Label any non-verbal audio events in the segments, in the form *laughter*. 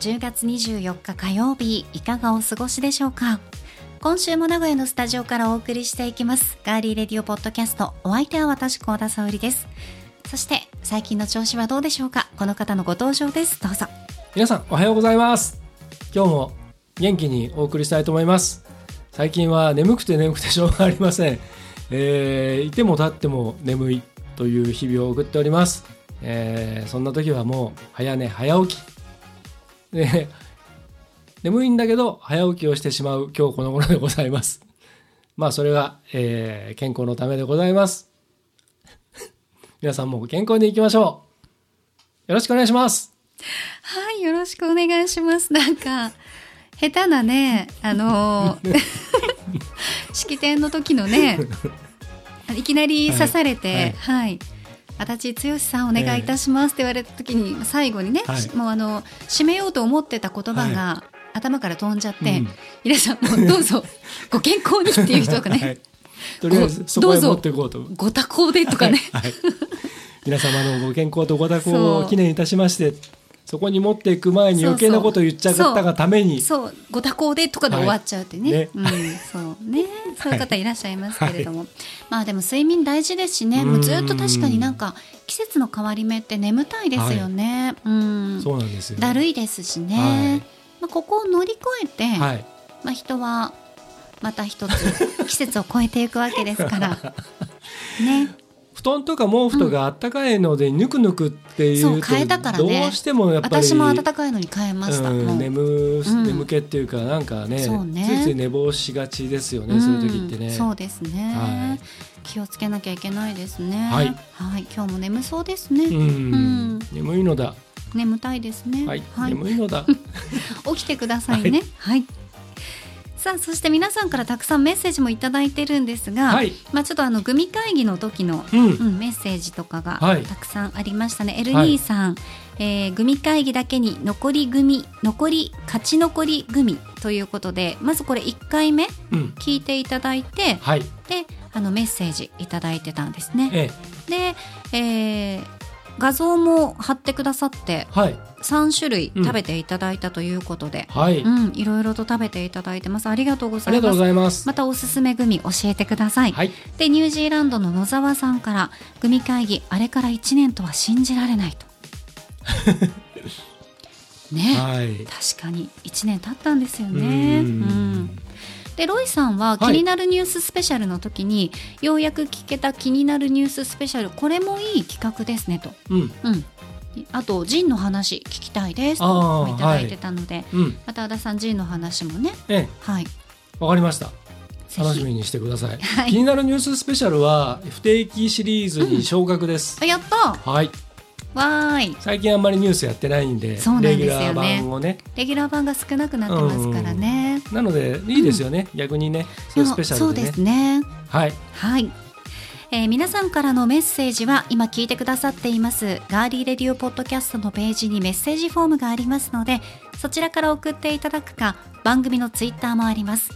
10月24日火曜日いかがお過ごしでしょうか？今週も名古屋のスタジオからお送りしていきます。ガーリーレディオポッドキャストお相手は私高田沙織です。そして最近の調子はどうでしょうか？この方のご登場です。どうぞ。皆さんおはようございます。今日も元気にお送りしたいと思います。最近は眠くて眠くてしょうがありません、えー、いても立っても眠いという日々を送っております、えーそんな時はもう早寝早起きで眠いんだけど早起きをしてしまう今日この頃でございます。*laughs* まあそれが、えー健康のためでございます。*laughs* 皆さんも健康にいきましょう。よろしくお願いします。はいよろしくお願いします。なんか下手なねあのー *laughs* 式典の時のねいきなり刺されてはい、足立剛さんお願いいたします。って言われた時に最後にね、はい。もうあの締めようと思ってた言葉が、頭から飛んじゃって、うん。皆さんもうどうぞ *laughs* ご健康にっていう人がね、はい、とりあえずそこへ持っていこうと。ご多幸でとかね、はい、皆様のご健康とご多幸を記念いたしましてそこに持っていく前に余計なことを言っちゃったがために。そうご多幸でとかで終わっちゃうってね,、はい。うん、そうね。そういう方いらっしゃいますけれども、まあでも睡眠大事ですしね。もうずっと確かになんか季節の変わり目って眠たいですよね、うん。そうなんですよ。だるいですしね、はい。まあ、ここを乗り越えて、はい。まあ、人はまた一つ季節を超えていくわけですから。*laughs* ね布団とか毛布とかあったかいのでぬくぬくっていうと変えたからね。どうしてもやっぱり私も暖かいのに変えました、うん眠うん。眠気っていうかなんかね,、ね。ついつい寝坊しがちですよね、そういう時ってね。んそうですね、はい。気をつけなきゃいけないですね。はい。今日も眠そうですね、うん、うん。眠いのだ。眠たいですね。はい、眠いのだ。*laughs* 起きてくださいね。はい、さあそして皆さんからたくさんメッセージもいただいてるんですが、はい。まあちょっとあのグミ会議の時の、うん。うん、メッセージとかがはい。たくさんありましたね、エルニーさん、えーグミ会議だけに残り組残り勝ち残り組ということでまずこれ1回目うん。聞いていただいてはい。であのメッセージいただいてたんですね。ええ。で、えー画像も貼ってくださってはい3種類食べていただいたということで、はい、うん、いろいろと食べていただいてます。ありがとうございます。ありがとうございますまたおすすめグミ教えてください。はいで、ニュージーランドの野沢さんから、グミ会議、あれから1年とは信じられないと。*laughs* ね、はい確かに1年経ったんですよね。ううんんでロイさんは気はい。になるニューススペシャルの時に、ようやく聞けた気になるニューススペシャルこれもいい企画ですねと、うん。うん、あとジンの話聞きたいですあとーいただいてたので、うん。また和田さんジンの話もね。ええ。はい。わかりました。楽しみにしてください、*laughs* はい。気になるニューススペシャルは不定期シリーズに昇格です、あやったはい。わーい。最近あんまりニュースやってないんでそうなんですレギュラー版をね。レギュラー版が少なくなってますからね、なのでいいですよね、逆にねそういうスペシャルでね。そうですね。はい。はい、えー皆さんからのメッセージは今聞いてくださっています。ガーリーレディオポッドキャストのページにメッセージフォームがありますのでそちらから送っていただくか番組のツイッターもあります。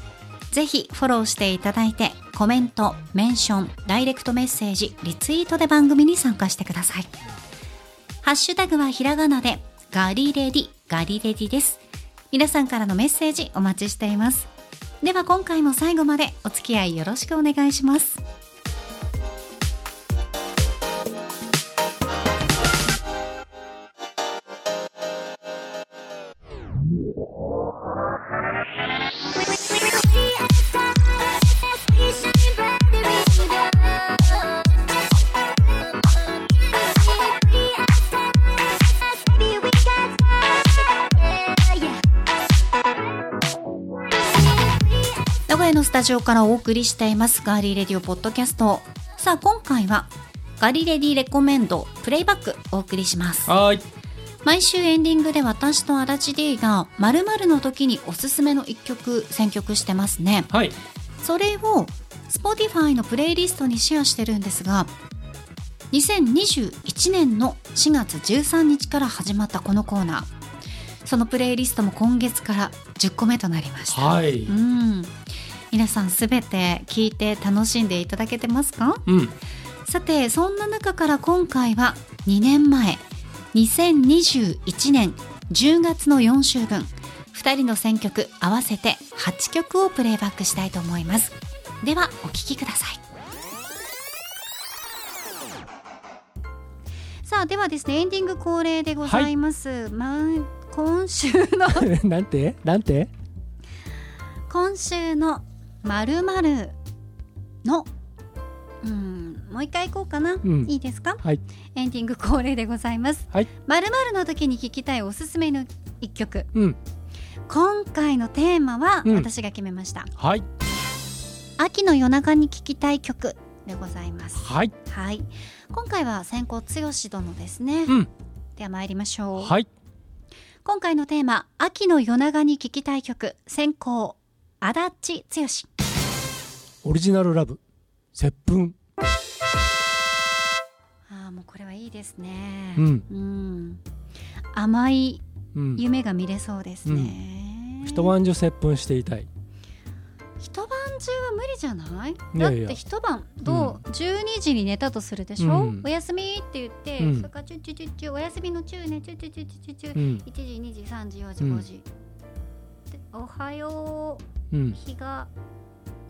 ぜひフォローしていただいてコメント、メンション、ダイレクトメッセージ、リツイートで番組に参加してください。ハッシュタグはひらがなでガリレディ、ガリレディです皆さんからのメッセージお待ちしています。では今回も最後までお付き合いよろしくお願いします。タジオからお送りしていますガーリーレディオポッドキャスト。さあ今回はガリレディレコメンドプレイバックお送りします。はい。毎週エンディングで私と足立 D が〇〇の時におすすめの一曲選曲してますね。はい。それを Spotify のプレイリストにシェアしてるんですが2021年の4月13日から始まったこのコーナー。そのプレイリストも今月から10個目となりました、はい。うん皆さんすべて聞いて楽しんでいただけてますか？うん。さてそんな中から今回は2年前2021年10月の4週分2人の選曲合わせて8曲をプレイバックしたいと思います。ではお聴きください。さあではですねエンディング恒例でございます、まあ今週の *laughs* なんて？なんて？今週のまるまるの。うんもう一回行こうかな、ん。いいですか？はい。エンディング恒例でございます。はい。まるまるの時に聴きたいおすすめの一曲。うん。今回のテーマはうん。私が決めました、はい。秋の夜中に聴きたい曲でございます。はい。はい。今回は先行剛殿ですね、うん。では参りましょう、はい。今回のテーマ秋の夜長に聴きたい曲先行足立剛。オリジナルラブ。接吻。ああもうこれはいいですね。うん。うん。甘いうん夢が見れそうですね、一晩中接吻していたい。一晩中は無理じゃない？だって一晩どう、12時に寝たとするでしょ、うん。おやすみって言って、うん。それからチュッチュチュッチュおやすみのチューねチュッチュチュッチュチュッチュ、うん。1時2時3時4時。うん5時、でおはよう。うん日が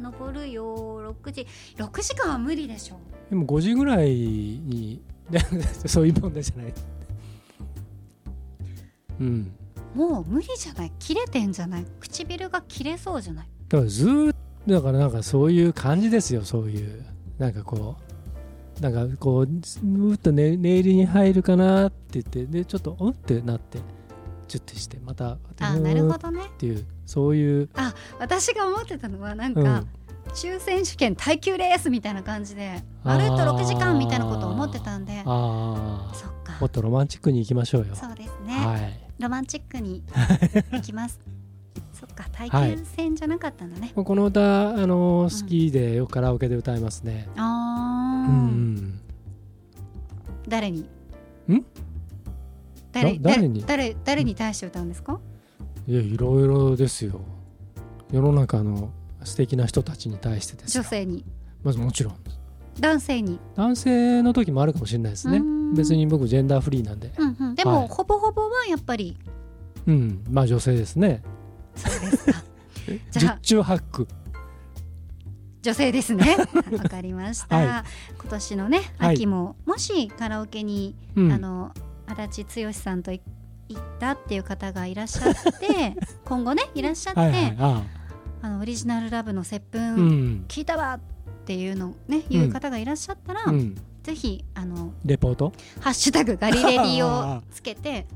昇るよ6時。6時間は無理でしょでも5時ぐらいに *laughs* そういうもんじゃない。うん。もう無理じゃない。切れてんじゃない？唇が切れそうじゃない？だからずーっとだからなんかそういう感じですよそういう。なんかこうなんかこううーっと寝寝入りに入るかなって言ってでちょっとうんってなってチュッてしてまたあなるほっどね。ていうそういう、私が思ってたのはなんか、うん、抽選試験耐久レースみたいな感じでまるっと6時間みたいなことを思ってたんで。ああそっか。もっとロマンチックに行きましょうよ。そうですね、はい。ロマンチックに *laughs* 行きます。そっか体はい。験戦じゃなかったんだね、この歌あの好きでよくカラオケで歌いますね、あー、うん。誰に？ん？誰だ誰に？誰誰に対して歌うんですか？いやいろいろですよ。世の中の素敵な人たちに対してですよ女性に。まずもちろん。男性に、男性の時もあるかもしれないですね。別に僕ジェンダーフリーなんで。うんうん、でも、はいほぼほぼはやっぱり。うん。まあ女性ですね。そうですか。じ *laughs* 十ゃあ中八九。女性ですね。わかりました、は今年のねはい。秋も、もしカラオケに、うん。あの足立剛さんとい行ったっていう方がいらっしゃって *laughs* 今後ねいらっしゃって、はいはいああ。のオリジナルラブの接吻、あうん。聞いたわっていうのねいう方がいらっしゃったら、うん。ぜひあのレポート？ハッシュタグガリレディをつけて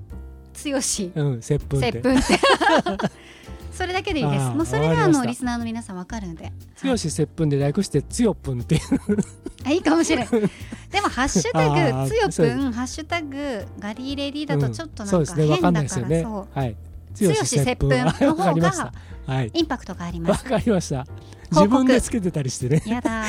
剛。接うん接吻って。吻って。*laughs* それだけでいいです。もうそれであのリスナーの皆さんわかるんで。強し接吻で略してつよぷんっていう。あいいかもしれないでもハッシュタあグーつよそうぷんハッシュタグガリレディだとちょっとうんなんか変だからですよね。そう。はい。強し接吻のわ方がはい。インパクトがあります。わかりました。自分でつけてたりしてね。やだ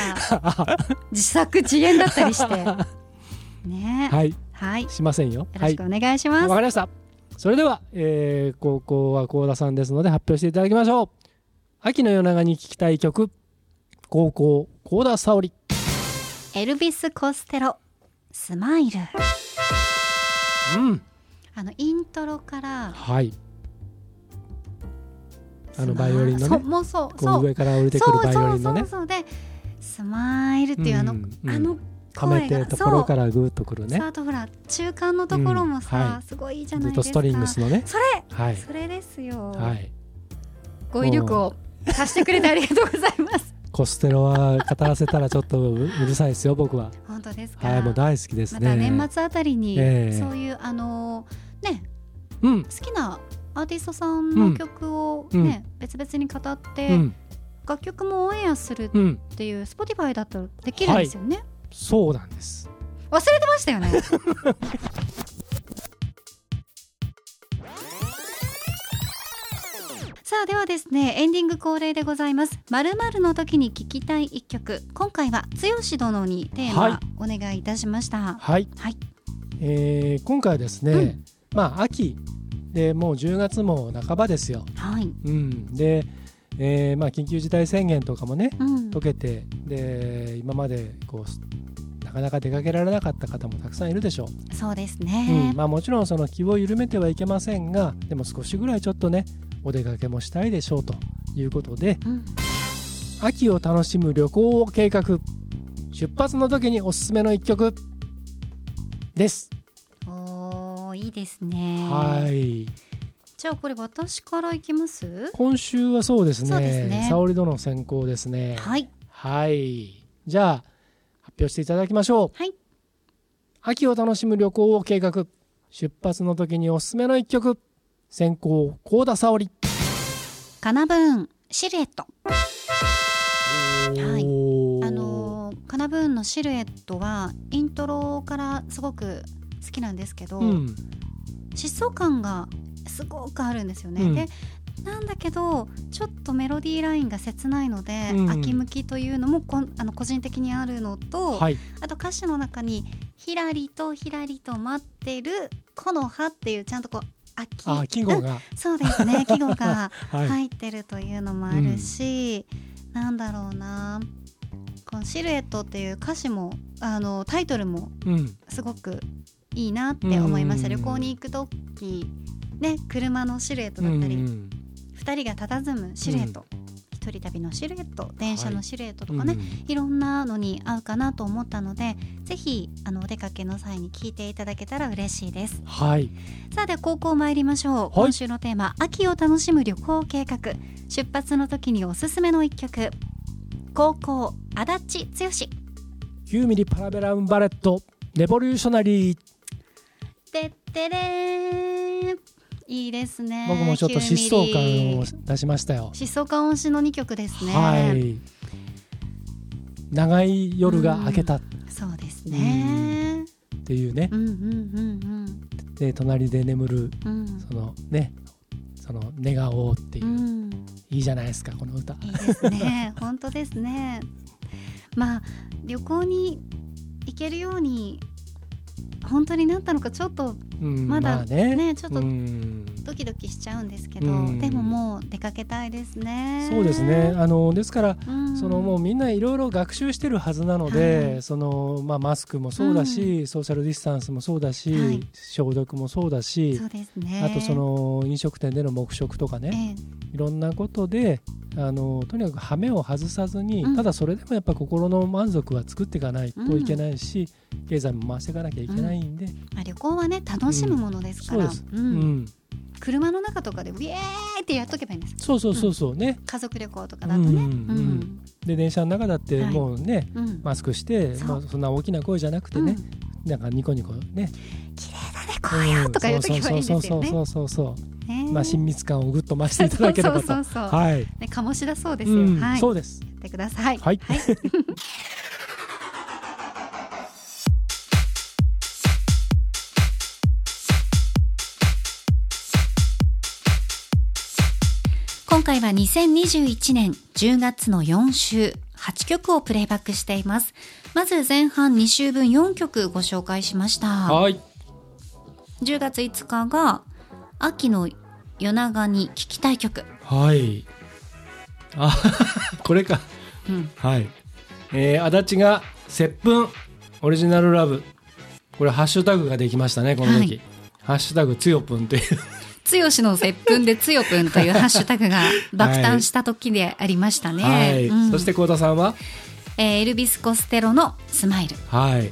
*laughs* 自作自演だったりして。*laughs* ね。はい。はい。しませんよ。よろはいしくお願いします、わかりました。それでは、えー、高校は高田さんですので発表していただきましょう。秋の夜長に聴きたい曲。高校高田沙織エルビス・コステロスマイル。うん。あのイントロからはい。あのバイオリンのね。そうもうそうこそう。う上から降りてくるバイオリンのね。そうそうそうそうでスマイルっていうあの、うんうん。あのためてところからグーッとくるね。そうあとほら中間のところもさ、うんはい。すごいいいじゃないですか。ずっとストリングスのね。それはい。それですよ、はい。語彙力を足してくれてありがとうございますコステロは語らせたらちょっとううるさいですよ僕は。本当ですか、はいもう大好きですまねた年末あたりに、ええ。そういうあのーねうん。好きなアーティストさんの曲をね、別々に語って、うん。楽曲もオンエアするっうんていう Spotify だったらできるんですよね、そうなんです。忘れてましたよね *laughs* さあではですねエンディング恒例でございます。〇〇の時に聴きたい一曲。今回は剛殿にテーはい。マお願いいたしました。はい、はい。えー今回はですね、うん。まあ秋でもう10月も半ばですよ、はい、うん、で、えーまあ、緊急事態宣言とかもねうん。解けてで今までこうなかなか出かけられなかった方もたくさんいるでしょそうですう、ね。うん、まあ、もちろんその気を緩めてはいけませんがでも少しぐらいちょっとねお出かけもしたいでしょうということでうん。秋を楽しむ旅行計画出発の時におすすめの一曲です、おーいいですね。はい。じゃあこれ私からいきます？今週はそうですそうですね。ね沙織殿先行ですね。はい。はい。じゃあ発表していただきましょう。はい。秋を楽しむ旅行を計画出発の時におすすめの一曲。先行幸田沙織カナブーンシルエット。はい。あのーカナブーンのシルエットはイントロからすごく好きなんですけど、うん。疾走感がすごくあるんですよね。うん。でなんだけどちょっとメロディーラインが切ないので、うん。秋向きというのもこんあの個人的にあるのと、はい。あと歌詞の中に「ひらりとひらりと待ってる木の葉」っていうちゃんとこう秋あ季語が。そうですね。*laughs* 季語がはい、入ってるというのもあるし、なんだろうな。このシルエットっていう歌詞もあのタイトルもうん。すごくいいなって思いました。うん。旅行に行く時ね車のシルエットだったり、うん2人が佇むシルエット、一人旅のシルエット電車のシルエットとかね、い、ろんなのに合うかなと思ったのでぜひあのお出かけの際に聞いていただけたら嬉しいです。はい。さあでは後攻参りましょう、い。今週のテーマ秋を楽しむ旅行計画。出発の時におすすめの一曲。後攻足立剛。9mm Parabellum Bullet Revolutionary。てってれー。んいいですね僕もちょっと疾走感を9ミリ出しましたよ。疾走感推しの2曲ですね。はい。長い夜が明けた。っそうですね。ていうね。うんうんうんで隣で眠るうんうん。そのねその願おうっていう。う、ん。いいじゃないですかこの歌。いいですね。本当ですね。まあ旅行に行けるように本当になったのかちょっとうんまだあね。ねちょっとうん。ドキドキしちゃうんですけど、うん。でももう出かけたいですね。そうですね。あのですからうん。そのもうみんないろいろ学習してるはずなので、はい。そのまあ、マスクもそうだし、ソーシャルディスタンスもそうだし、はい。消毒もそうだしそうですね。あとその飲食店での黙食とかね、ええ。いろんなことであのとにかく羽目を外さずに、うん。ただそれでもやっぱ心の満足は作っていかないといけないし、経済も回していかなきゃいけないんで、まあ、旅行はね楽しむものですから、車の中とかでウェーイってやっとけばいいんです。そうそうそうそうね、家族旅行とかだとね、うんううん。ん。で電車の中だってはい。もうね、うん。マスクしてそう。もうそんな大きな声じゃなくてね、なんかニコニコね。綺麗だねこうよとか言うとけばいいんですよね。そうそうそうそうそうね。まあ親密感をぐっと増していただければと。そうそうはい、ね醸し出そうですよ、うんはい。そうです。やってください。はい。*laughs* 今回は2021年10月の4週8曲をプレイバックしています。まず前半2週分4曲ご紹介しました。はい。10月5日が秋の夜長に聴きたい曲、はい。あ *laughs* これか。うん、はい。えー、足立が「接吻オリジナルラブ」これハッシュタグができましたねこの時、はい。ハッシュタグつよぷんという。つよしの接吻でつよぷんというハッシュタグが爆誕した時でありましたね、はい、うん。そして幸田さんは？えーエルビス・コステロのスマイルはい。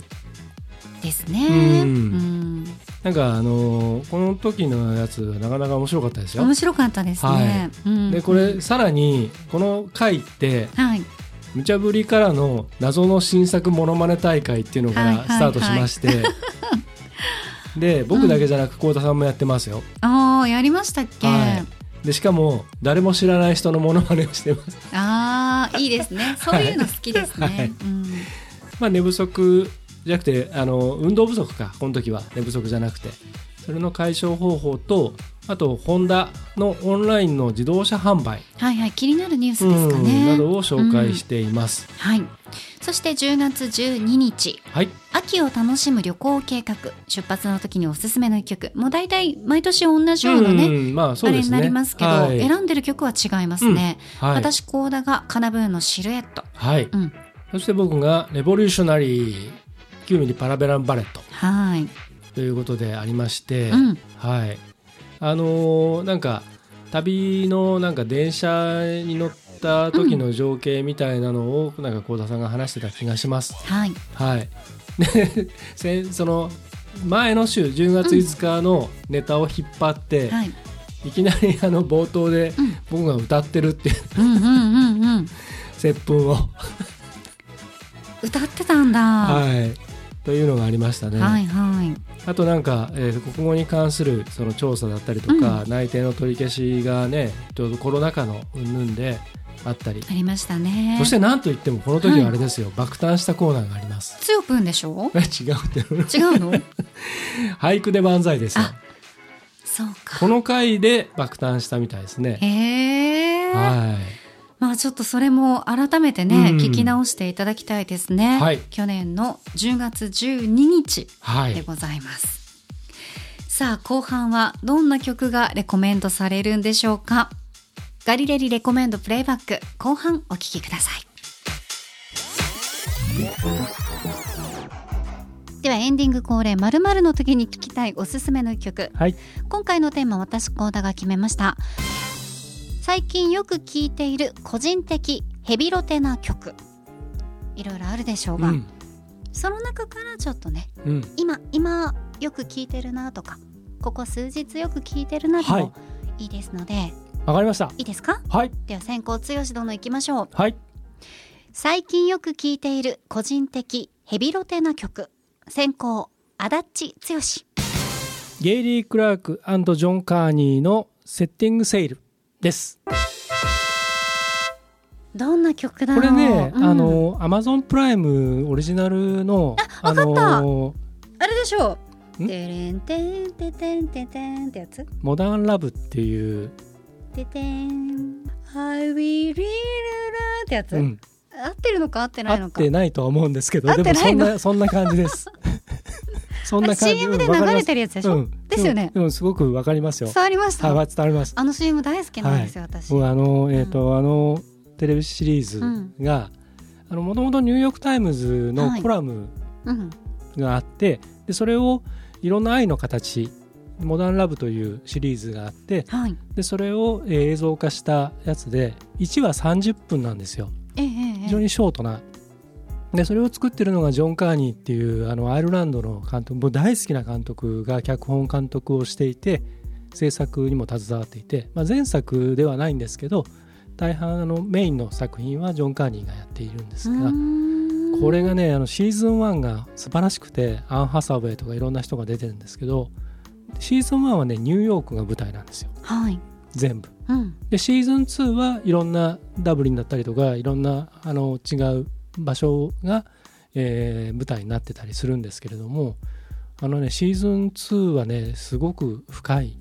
ですね。うん。うんなんかあのーこの時のやつなかなか面白かったですよ面白かったですね。はいうんでこれさらにこの回ってはい、無茶ぶりからの謎の新作モノマネ大会っていうのかはいはいはいらスタートしまして、*laughs* で僕だけじゃなく幸田さんもやってますよ、ああやりましたっけ？はいでしかも誰も知らない人のモノマネをしてますああいいですね。そういうの好きですね。はいうんまあ寝不足じゃなくてあの運動不足かこの時は。寝不足じゃなくて。それの解消方法とあとホンダのオンラインの自動車販売、はいはい気になるニュースですかうんね。などを紹介しています、はい。そして10月12日はい。秋を楽しむ旅行計画。出発の時におすすめの一曲。もう大体毎年同じようなね、んまあそうあれになりますけど、はい。選んでる曲は違いますね。はい、私コーダがカナブーンのシルエット。はい。うん。そして僕がレボリューショナリー9ミリパラベランバレットはい。ということでありまして、うん。はいあのーなんか旅のなんか電車に乗った時の情景みたいなのをなんか幸田さんが話してた気がします。はい。はい。*laughs* で、その前の週10月5日のネタを引っ張って、はい。いきなりあの冒頭でうん僕が歌ってるっていううんうんうんうん。*laughs* 接吻を、歌ってたんだ。ははい、というのがありましたね。いはい。あとなんか、えー国語に関するその調査だったりとか、内定の取り消しがねちょうどコロナ禍の云々であったり、ありましたね。そしてなんといってもこの時はあれですよ、爆誕したコーナーがあります。強くんでしょ？え違うって違うの？*laughs* 俳句で万歳ですよ。あそうか。この回で爆誕したみたいですね。へえ。はまあちょっとそれも改めてね、うん聞き直していただきたいですね。はい去年の10月12日い。はい。でございます。さあ後半はどんな曲がレコメンドされるんでしょうか？ガリレリレコメンドプレイバック後半お聴きください。ではエンディング恒例〇〇の時に聴きたいおすすめの曲はい。今回のテーマ私コーダが決めました最近よく聴いている個人的ヘビロテな曲いろいろあるでしょうが、うん。その中からちょっとねうん。今今よく聴いてるなとかここ数日よく聴いてるなではいもいいですので、わかりました。い、いですか？はい。では先行剛殿行きましょうはい。最近よく聴いている個人的ヘビロテな曲先行足立剛ゲイリー・クラークジョン・カーニーのセッティング・セールです。どんな曲だこれね、うん。あの、アマゾンプライムオリジナルの、あわかった。の、あれでしょん？てれんてんててんててんってやつ？モダン・ラブっていう、ててん。I will be ってやつ、うん、合ってるのか合ってない合っのかてないとは思うんですけど、合っでもそんなそんな感じです。*laughs* そんな感じ。CM で流れてるやつでしょ、うん。ですよね。うん、うんすごくわかりますよ。伝わりました、はい、伝わります。あの CM 大好きなんですよ、私。僕あの、えっ、と、あのテレビシリーズが、あの、もともとニューヨークタイムズのはい。コラムうん。があって、で、それをいろんな愛の形、モダンラブというシリーズがあって、はい。で、それを、えー映像化したやつで、1話30分なんですよ。ええええ。非常にショートな。で、それを作ってるのがジョン・カーニーっていう、あの、アイルランドの監督、僕大好きな監督が脚本監督をしていて、制作にも携わっていて、まあ、前作ではないんですけど、大半あのメインの作品はジョン・カーニーがやっているんですが、これがね、あのシーズン1が素晴らしくて、アン・ハサウェイとかいろんな人が出てるんですけど、シーズン1はね、ニューヨークが舞台なんですよ。はい全部。うんでシーズン2はいろんなダブリンだったりとかいろんなあの違う場所が、えー舞台になってたりするんですけれどもあのねシーズン2はねすごく深い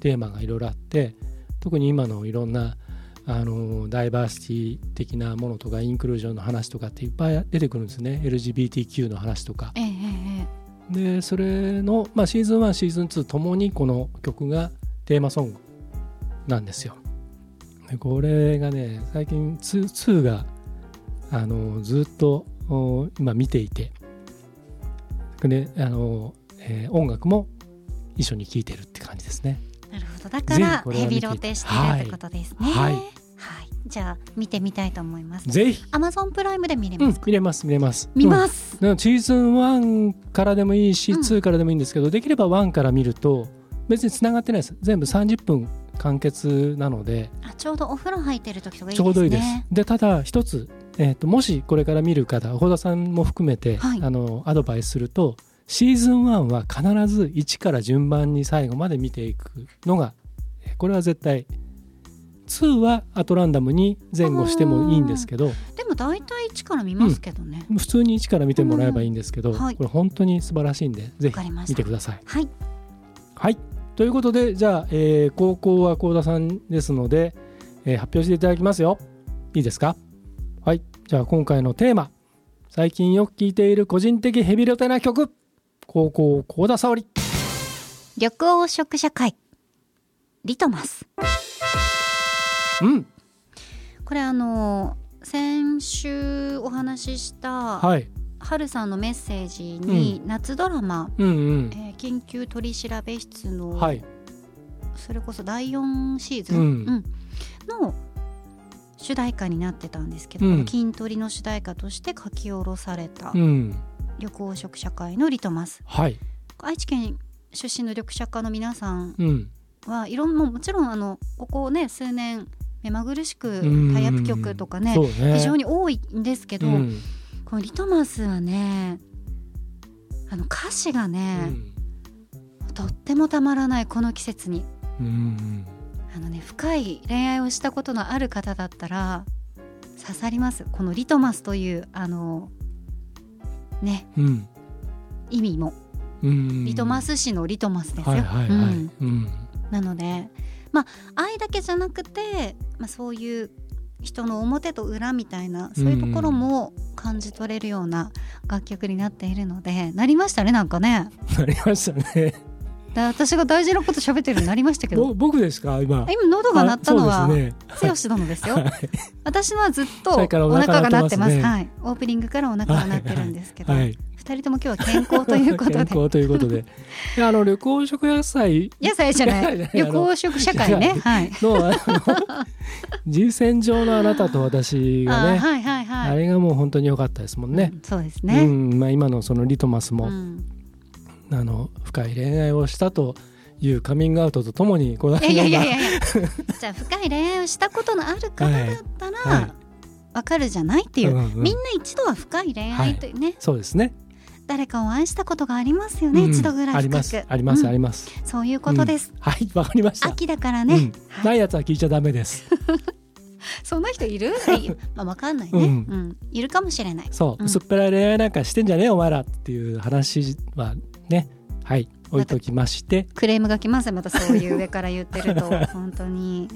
テーマがいろいろあって特に今のいろんなあのダイバーシティ的なものとかインクルージョンの話とかっていっぱい出てくるんですね。LGBTQ の話とか。ええええでそれの、まあ、シーズン1シーズン2ともにこの曲がテーマソングなんですよ。でこれがね最近 2, 2があのずっとお今見ていて。であの、えー音楽も一緒に聴いてるって感じですね。なるほど。だからヘビロテしてるってことですね。はい。はい。じゃあ見てみたいと思います。ぜひ、アマゾンプライムで見れうんますか、見れます見れます。見ます、す、うん、シーズン1からでもいいし、うん。2からでもいいんですけどできれば1から見ると別に繋がってないです。全部30分完結なのであちょうどお風呂入ってる時とかいいちょうどいいでです。でただ一つ、えー、ともしこれから見る方小田さんも含めて、はい。あのアドバイスするとシーズン1は必ず1から順番に最後まで見ていくのがえーこれは絶対2はアトランダムに前後してもいいんですけどでも大体1から見ますけどね、普通に1から見てもらえばいいんですけど、うん。はい。これ本当に素晴らしいんでぜひ見てください。はい。はいということでじゃあ、えー高校は幸田さんですので、えー発表していただきますよ。いいですか？はい。じゃあ今回のテーマ。最近よく聴いている個人的ヘビロテな曲。高校幸田沙織。緑黄色社会。リトマス。うん。これあの先週お話ししたはい春さんのメッセージに、夏ドラマ、うんうん。えー緊急取調べ室の、はい。それこそ第4シーズン、うん。うん。の主題歌になってたんですけど、うん。筋トリの主題歌として書き下ろされたうん。緑黄色社会のリトマス。はい。愛知県出身の緑茶家の皆さんうん。はいろんなもちろんあのここね数年目まぐるしくうん。タイアップ曲とかねね。非常に多いんですけど、うんこのリトマスはねあの歌詞がうね、ん。とってもたまらないこの季節に。うんあのね深い恋愛をしたことのある方だったら刺さります。このリトマスというあのね。うん。意味も。うんリトマス紙のリトマスですよ、なのでまあ愛だけじゃなくて、まあ、そういう人の表と裏みたいなそういうところも感じ取れるような楽曲になっているのでなりましたねなんかね。なりましたね。で私が大事なこと喋ってるようになりましたけど。ぼ僕ですか？今。今喉が鳴ったのはあそうですね。剛殿ですよ。はい。私のはずっとおお腹腹が鳴ってます。ねはい。オープニングからお腹が鳴ってるんですけど、はい二人とも今日は健康ということで。*laughs* 健康ということで。であの緑黄色野菜。野菜じゃない。緑黄色社会ね。はい。のあの人選上のあなたと私がねあはいはいはい。あれがもう本当に良かったですもんね。そうですうね、んまあ、今のそのリトマスも、うん。あの深い恋愛をしたというカミングアウトとともにこのいやいやいやいがや。じゃあ深い恋愛をしたことのある方だったら、はいはい。わかるじゃないっていう、うんうんみんな一度は深い恋愛というね、そうですね。誰かを愛したことがありますよね、うん。一度ぐらいあります。あります、うん。あります。そういうことです、はい。わかりました。秋だからね、ないやつは聞いちゃダメです。*laughs* そんな人いる？い。まあわかんないね、ううんん。いるかもしれない。そう、うん。薄っぺらい恋愛なんかしてんじゃねえお前らっていう話はね。はい置いときまして。クレームが来ます。よまたそういう上から言ってると。*laughs* 本当に。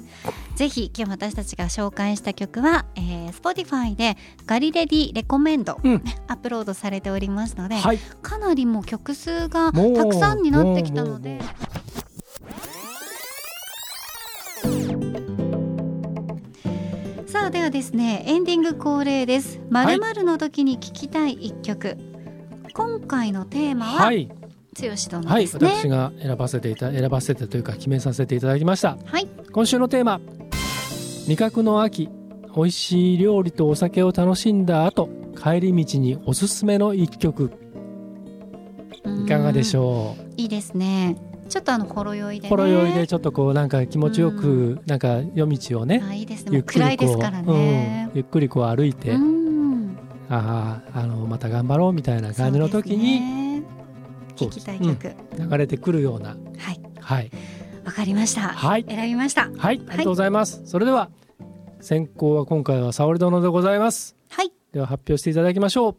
ぜひ今日私たちが紹介した曲は、えー、Spotify でガリレディレコメンド、うん。アップロードされておりますので、はい。かなりもう曲数がたくさんになってきたので。さあではですねエンディング恒例です「まるの時に聴きたい一曲」今回のテーマは、はい剛殿はいですね。私が選ばせていた選ばせてというか決めさせていただきました。はい。今週のテーマ味覚の秋美味しい料理とお酒を楽しんだ後帰り道におすすめの一曲。いかがでしうょう？いいですね。ちょっとあのほろ酔いで。ねほろ酔いで。ちょっとこうなんか気持ちよくなんか夜道をねあいいですね。ゆっくりこう暗いですからね。うん、ゆっくりこう歩いて、うん。あああのまた頑張ろうみたいな感じの時に聴きたい曲、流れてくるような。はい。はい。わかりました、はい。選びました。はい。ありがとうございます、それでは先行は今回は沙織殿でございます。はい。では発表していただきましょう、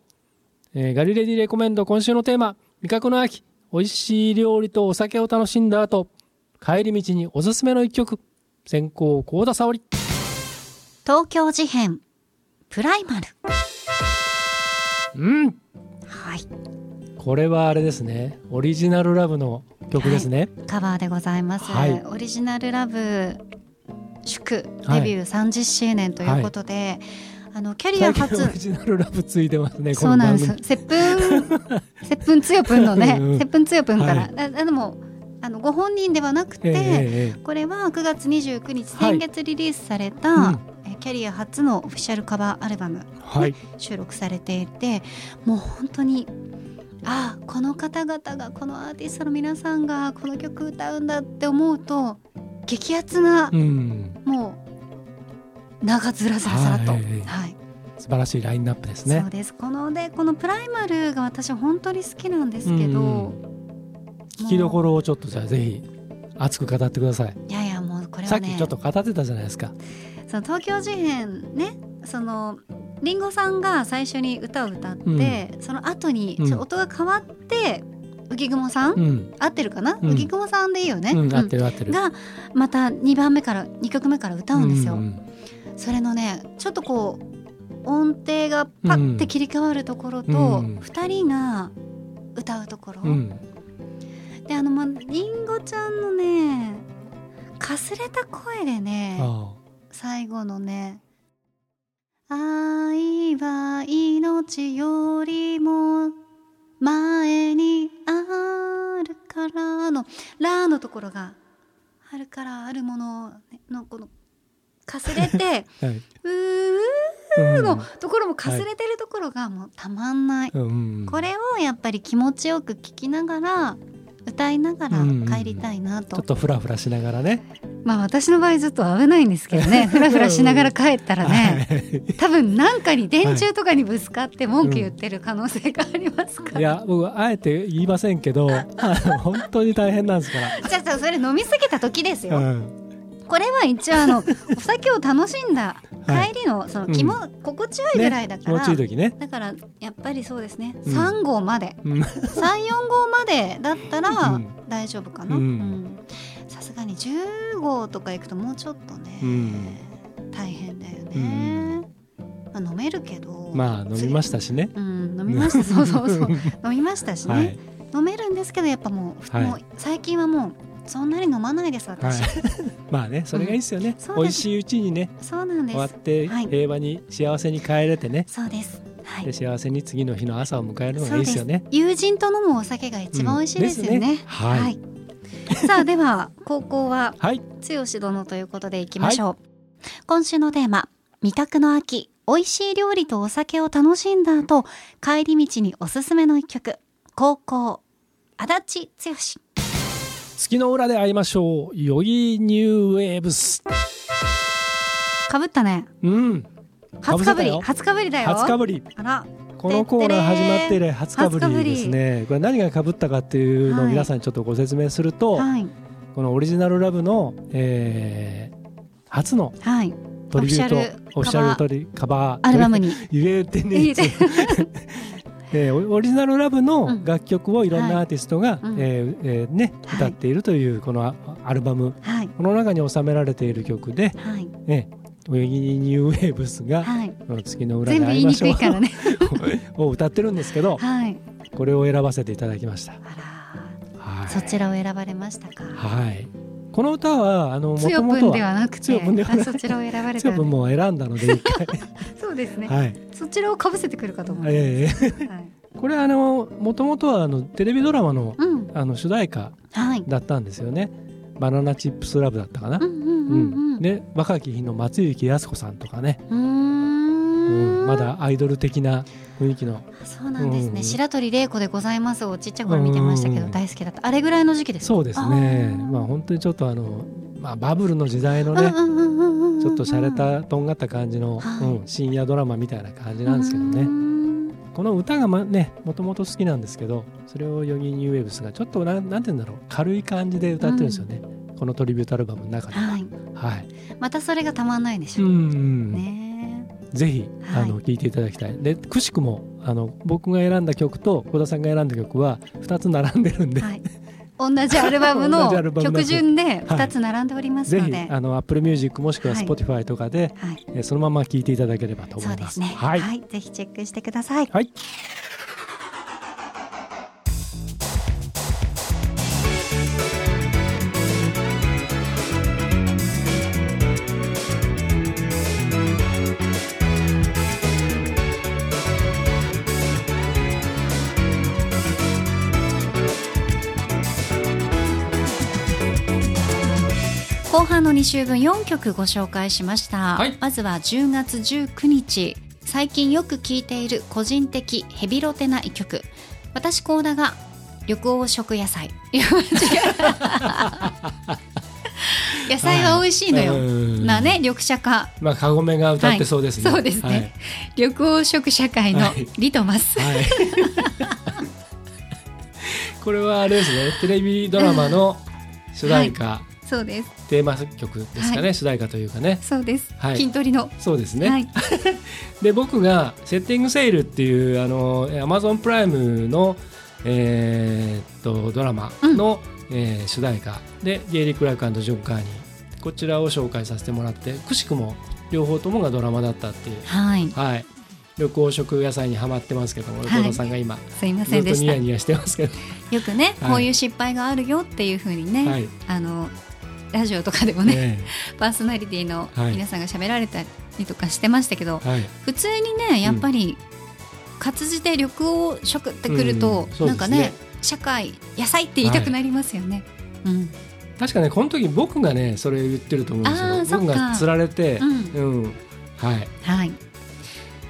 えーガリレディレコメンド今週のテーマ。味覚の秋。美味しい料理とお酒を楽しんだ後。帰り道におすすめの一曲。先行幸田沙織。東京事変。プライマル。うん。はいこれはあれですね。オリジナルラブの曲ですね、カバーでございます、はい。オリジナルラブ祝はい。デビュー30周年ということで、あのキャリア初。オリジナルラブついてますねこそうなんです。接吻。*laughs* 接吻つよぷんのね。うんうん。接吻つよぷんから、はい。でもあのご本人ではなくて、ええええこれは9月29日はい。先月リリースされた、うん。えキャリア初のオフィシャルカバーアルバムはい。収録されていてもう本当にああこの方々がこのアーティストの皆さんがこの曲歌うんだって思うと激アツな、うん。もう長ずらずらずらと、ははい。い素晴らしいラインナップですね。そうです。このでこのプライマルが私本当に好きなんですけど、うん。聞きどころをちょっとじゃあぜひ熱く語ってください、いやいやもうこれさはね。っきちょっと語ってたじゃないですか。その東京事変ねそのりんごさんが最初に歌を歌って、その後に音が変わって浮雲さん、うん、合ってるかな、うん。浮雲さんでいいよね、うん、うん。合ってる合ってる。がまた2番目から2曲目から歌うんですよ、んそれのねちょっとこう音程がパッて切り替わるところと、うん。2人が歌うところ、うん。であのまりんごちゃんのねかすれた声でねあ。最後のね「愛は命よりも前にあるからのラのところがあるからあるもののこのかすれて *laughs* はい。うーのところもかすれてるところがもうたまんない、うんこれをやっぱり気持ちよく聞きながら歌いながら帰りたいなと、ちょっとフラフラしながらねまあ私の場合ずっと危ないんですけどね。フラフラしながら帰ったらね多分なんかに電柱とかにぶつかって文句言ってる可能性がありますから、いや僕あえて言いませんけど *laughs* 本当に大変なんですから。じゃあそれ飲みすぎた時ですよ、うん。これは一応あの *laughs* お酒を楽しんだはい。帰りのその気も、心地よいぐらいだから、ちいい時ね。だからやっぱりそうですね、うん。3号まで。うん。34号までだったらうん。大丈夫かな。うんに10号とか行くともうちょっとね、うん。大変だよね、まあ、飲めるけどまあ飲みましたしね。うん飲みました。そうそうそう。飲みましたしね、はい。飲めるんですけどやっぱもう,、はい。もう最近はもうそんなに飲まないですはい。私、。まあねそれがいいですよね。そうです。美味しいうちにねそうなんで終わっすてはい。平和に幸せに帰れてね。そうです。はい。で幸せに次の日の朝を迎えるのがいいですよね。友人と飲むお酒が一番美味しいですよね,、うん。ですね。はい *laughs* さあでは高校ははい。剛殿ということでいきましょう、今週のテーマ味覚の秋美味しい料理とお酒を楽しんだ後帰り道におすすめの一曲高校足立剛。月の裏で会いましょう。ヨギニューウェーブス。かぶったね。うん。初かぶり。初かぶりだよ。初かぶり。あらこのコーナー始まって以来初かぶりですね。これ何が被ったかっていうのをはい。皆さんにちょっとご説明すると、はい。このオリジナルラブの、えー初のはい。トリビュートオフィシャルオフィシャルトリカバーアルバムに。言え *laughs* て。ね *laughs* えーオオリジナルラブのうん。楽曲をいろんなアーティストが、うん。えーえーね、はい。歌っているというこのアアルバム。はい。この中に収められている曲ではい「ね、ウィギニューウェーブスが」はい。月の裏に会いましょう。くいからね *laughs* を歌ってるんですけどはい。これを選ばせていただきました。はい、そちらを選ばれましたか。はい、この歌はあのつよもともとはぷんではなくつてよぷんではなあそちらを選ばれ強くたんで。もう選んだので一回。そうですね、はい、そちらをかぶせてくるかと思う、えーはい、これあのもともとはあのテレビドラマのうん。あの主題歌はい。だったんですよね。バナナチップスラブだったかな。うんうんうんうん。で若き日の松雪泰子さんとかね、うーうんん。まだアイドル的な雰囲気の。そうなんですね、うん白鳥玲子でございますをちっちゃい頃見てましたけどうん大好きだった。あれぐらいの時期ですそうですね。まあ本当にちょっとあの、まあ、バブルの時代のね、うんうんうんうんうん。ちょっと洒落たとんがった感じの、はい。うん、深夜ドラマみたいな感じなんですけどね。ん。この歌がまねもともと好きなんですけどそれをヨギニューウェーブスがちょっとなんなんて言うんだろう。軽い感じで歌ってるんですよね、このトリビュートアルバムの中で。はい。はい。またそれがたまんないでしう。ょう、ん、ねぜひはい。あの聴いていただきたい。でくしくもあの僕が選んだ曲と小田さんが選んだ曲は2つ並んでるんで、はい。同じアルバムの *laughs* 曲。順で2つ並んでおりますぜひので、あの Apple Music もしくははい。Spotify とかで、はい、えーそのまま聴いていただければと思いうま。す。すね。は、はいい、ぜひチェックしてください。はいの2週分4曲ご紹介しました、はい。まずは10月19日。最近よく聴いている個人的ヘビロテな一曲。私高田が緑黄色野菜。*laughs* 野菜は美味しいのよ、うん。なね緑茶化まあカゴメが歌ってそうですね。はい。そうですね。緑黄色社会のはい。リトマス、はい。はいこれはあれですね。テレビドラマの主題歌、そうです。テーマ曲ですかね、は主題歌というかね。そうです、はい。筋トレの、そうですね。はい。*laughs* で僕がセッティングセールっていうあの Amazon プライムのえーっとドラマの、えー主題歌。でゲイリー・クラークジョン・カーニーこちらを紹介させてもらってくしくも両方ともがドラマだったっていう。はい。はい。緑黄色野菜にはまってますけどもはい。さんが今、すいまずせんでしニヤニヤしてますけど、よくね、*laughs* はい。こういう失敗があるよっていうふうにね、はい。あのラジオとかでもねねパーソナリティのはい。皆さんが喋られたりとかしてましたけど、はい。普通にねやっぱり活字で緑黄色ってくると、うん。なんかね社会野菜って言いたくなりますよね。うん。確かねこの時僕がねそれ言ってると思うんですよ。僕が釣られてうん。うん。はい。はい。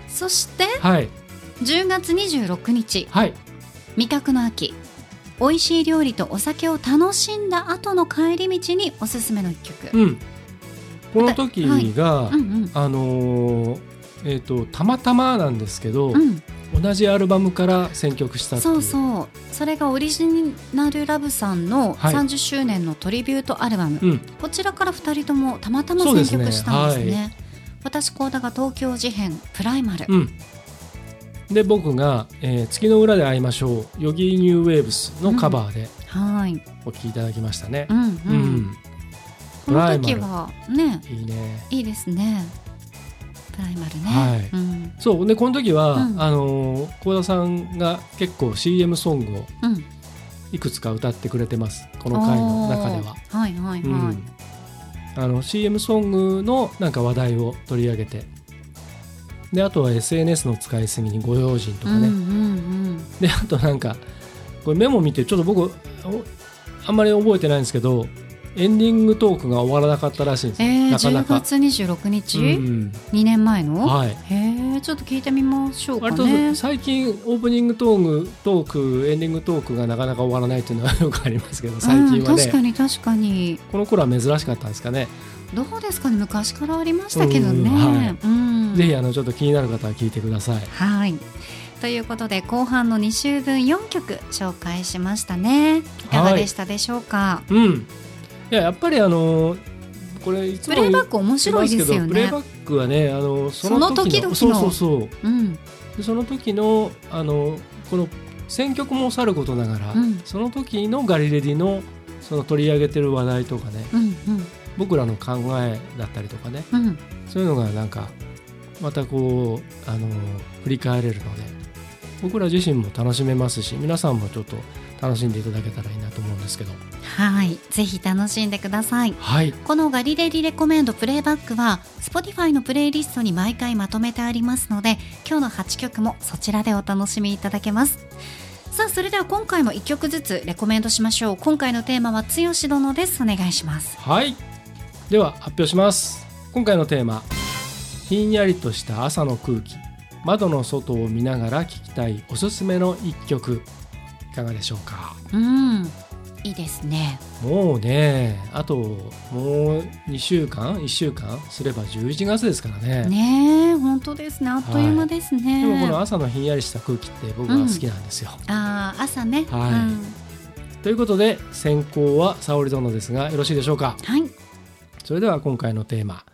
そしてはい。10月26日。はい。味覚の秋美味しい料理とお酒を楽しんだ後の帰り道におすすめの一曲。うん。この時が、うんうん。あのーえっ、とたまたまなんですけど、うん、同じアルバムから選曲したそう。うそう。それがオリジナルラブさんのはい。30周年のトリビュートアルバム、うん。こちらから2人ともたまたま選曲したんですね。はい。私幸田が東京事変プライマル、うんで僕が、えー月の裏で会いましょう」 Yogee New Waves のカバーではい、お聴きいただきましたね。う、んうん。うん。この時はねいいね。いいですね。プライマルね、はい。うん。そう。でこの時は、うん。あのー幸田さんが結構 CM ソングをうん、いくつか歌ってくれてます。この回の中では、はいはいはい、うん。あの CM ソングのなんか話題を取り上げてであとは SNS の使いすぎにご用心とかね、うんうんであとなんかこれメモ見てちょっと僕おあんまり覚えてないんですけどエンディングトークが終わらなかったらしいんですえー、10なかなか。月26日、うん2年前の、はい。へえちょっと聞いてみましょうかね。最近オープニングトークトークエンディングトークがなかなか終わらないっていうのはよくありますけど最近はうん、確かね、に確かに。この頃は珍しかったんですかね、どうですかね昔からありましたけどね。うんはい。うん。ぜひあのちょっと気になる方は聞いてください。はい。ということで後半の2週分4曲紹介しましたね。い。かがでしたでしょうか、うん。いややっぱりあのこれいつもプレイバック面白いですよね。プレイバックはねあのそその時々の。そうそうそう。うん。でその時のあのこの選曲もさることながら、うん。その時のガリレディのその取り上げてる話題とかね。うん僕らの考えだったりとかねうん。うんそういうのがなんかまたこうあの振り返れるので僕ら自身も楽しめますし皆さんもちょっと楽しんでいただけたらいいなと思うんですけど。はい。ぜひ楽しんでください。はい。このガリレディレコメンドプレイバックは Spotify のプレイリストに毎回まとめてありますので今日の8曲もそちらでお楽しみいただけます。さあそれでは今回も1曲ずつレコメンドしましょう。今回のテーマは剛殿です。お願いします。はいでは発表します。今回のテーマひんやりとした朝の空気。窓の外を見ながら聴きたいおすすめの一曲。いかがでしょうか？うん。いいですね。もうねあともう2週間？1週間？すれば11月ですからね。ねえ本当ですね。あっという間ですね、でもこの朝のひんやりした空気って僕は好きなんですよ、あー朝ね、はい。うん。ということで先行は沙織殿ですがよろしいでしょうか？はいそれでは今回のテーマ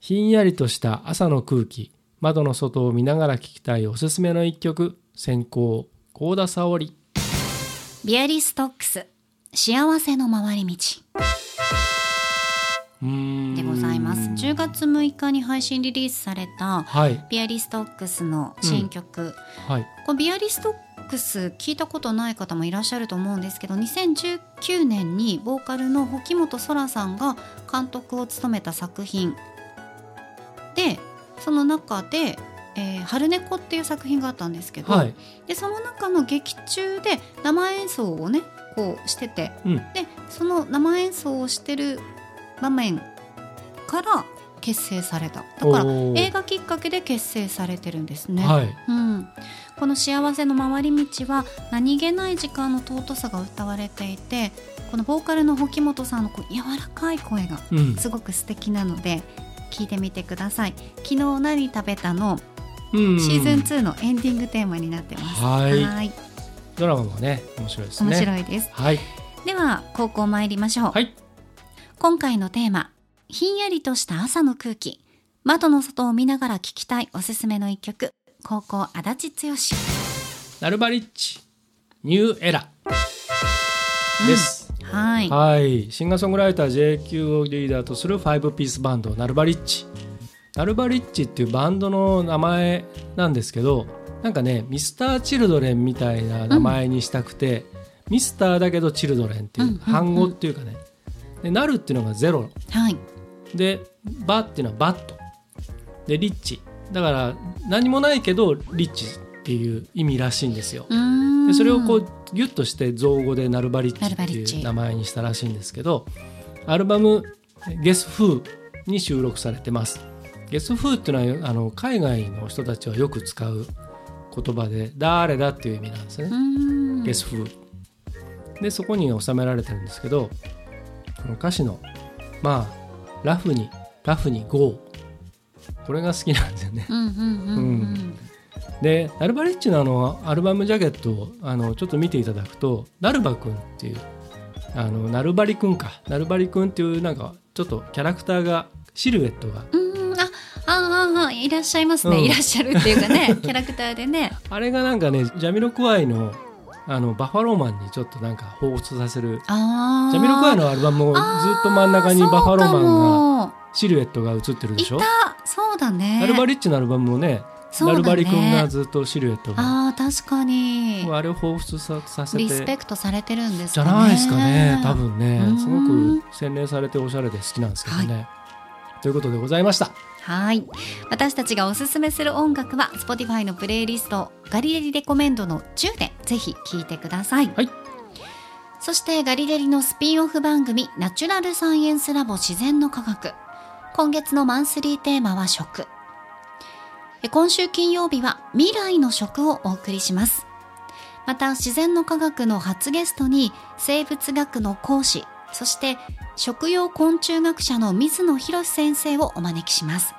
ひんやりとした朝の空気窓の外を見ながら聴きたいおすすめの一曲先行幸田沙織。ビアリストックス幸せの回り道。でございます。10月6日に配信リリースされたはい。ビアリストックスの新曲、はい。このビアリストックス聞いたことない方もいらっしゃると思うんですけど2019年にボーカルの保本空さんが監督を務めた作品。でその中で「えー春猫」っていう作品があったんですけど、はい。でその中の劇中で生演奏をねこうしててうん。でその生演奏をしてる場面から結成された。だから映画きっかけで結成されてるんですね。はい。うん、この「幸せの回り道」は何気ない時間の尊さが歌われていてこのボーカルの保本さんのこう柔らかい声がうん。すごく素敵なので聞いてみてください「昨日何食べたの」うん。シーズン2のエンディングテーマになってます。はい。ドラマもね面白いですね。面白いです。はい。では高校参りましょう。はい。今回のテーマひんやりとした朝の空気。窓の外を見ながら聴きたいおすすめの一曲。高校足立剛。ナルバリッチ。ニューエラ。です、はい。はい。シンガーソングライター JQ をリーダーとする5ピースバンドナルバリッチ。ナルバリッチっていうバンドの名前なんですけどなんかねミスターチルドレンみたいな名前にしたくて、ミスターだけどチルドレンっていううんうんうん反語っていうかね。でナルっていうのがゼロ。はいでバっていうのはバットでリッチだから何もないけどリッチっていう意味らしいんですよ。でそれをこうギュッとして造語でナルバリッチっていう名前にしたらしいんですけどアルバム「ゲス・フー」に収録されてます。ゲス・フーっていうのはあの海外の人たちはよく使う言葉で「誰だ」っていう意味なんですねゲス・フー。でそこに収められてるんですけどこの歌詞のまあラフにラフに GO これが好きなんですよね。うんうんうんうん。でナルバリッチのあのアルバムジャケットをあのちょっと見ていただくとナルバくんっていうあのナルバリくんか。ナルバリくんっていうなんかちょっとキャラクターがシルエットが。うん。ああああいらっしゃいますね、うん。いらっしゃるっていうかねキャラクターでね。*laughs* あれがなんかねジャミロクワイのあのバファローマンにちょっとなんか彷彿させる。ジャミロクワイのアルバムもずっと真ん中にバファローマンがンシルエットが映ってるでしょ？いた。そうだね。ナルバリッチのアルバムもねね。ナルバリくんがずっとシルエットが。ああ確かに。あれを彷彿ささせて。リスペクトされてるんですじゃかねないですかね多分ね。うん。すごく洗練されておしゃれで好きなんですけどね、ということでございましたはい。私たちがおすすめする音楽は Spotify のプレイリストガリレリレコメンドの10でぜひ聴いてください、はい。そしてガリレリのスピンオフ番組ナチュラルサイエンスラボ自然の科学。今月のマンスリーテーマは食。え今週金曜日は未来の食をお送りします。また自然の科学の初ゲストに生物学の講師そして食用昆虫学者の水野博先生をお招きします。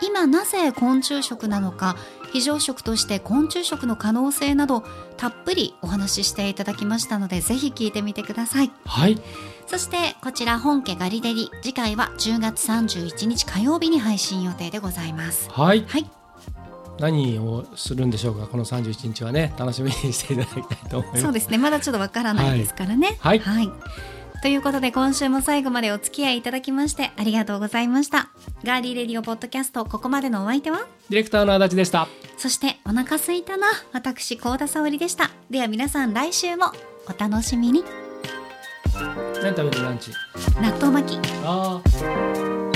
今なぜ昆虫食なのか非常食として昆虫食の可能性などたっぷりお話ししていただきましたのでぜひ聞いてみてください。はい。そしてこちら本家ガリデリ。次回は10月31日火曜日に配信予定でございます。はい。はい。何をするんでしょうかこの31日はね。楽しみにしていただきたいと思います。そうですね。まだちょっとわからないですからね。はいということで今週も最後までお付き合いいただきましてありがとうございました。ガーリーレディオポッドキャストここまでのお相手は？ディレクターの足立でした。そしてお腹すいたな？私高田沙織でした。では皆さん来週もお楽しみに。何食べるランチ？納豆巻き。ああ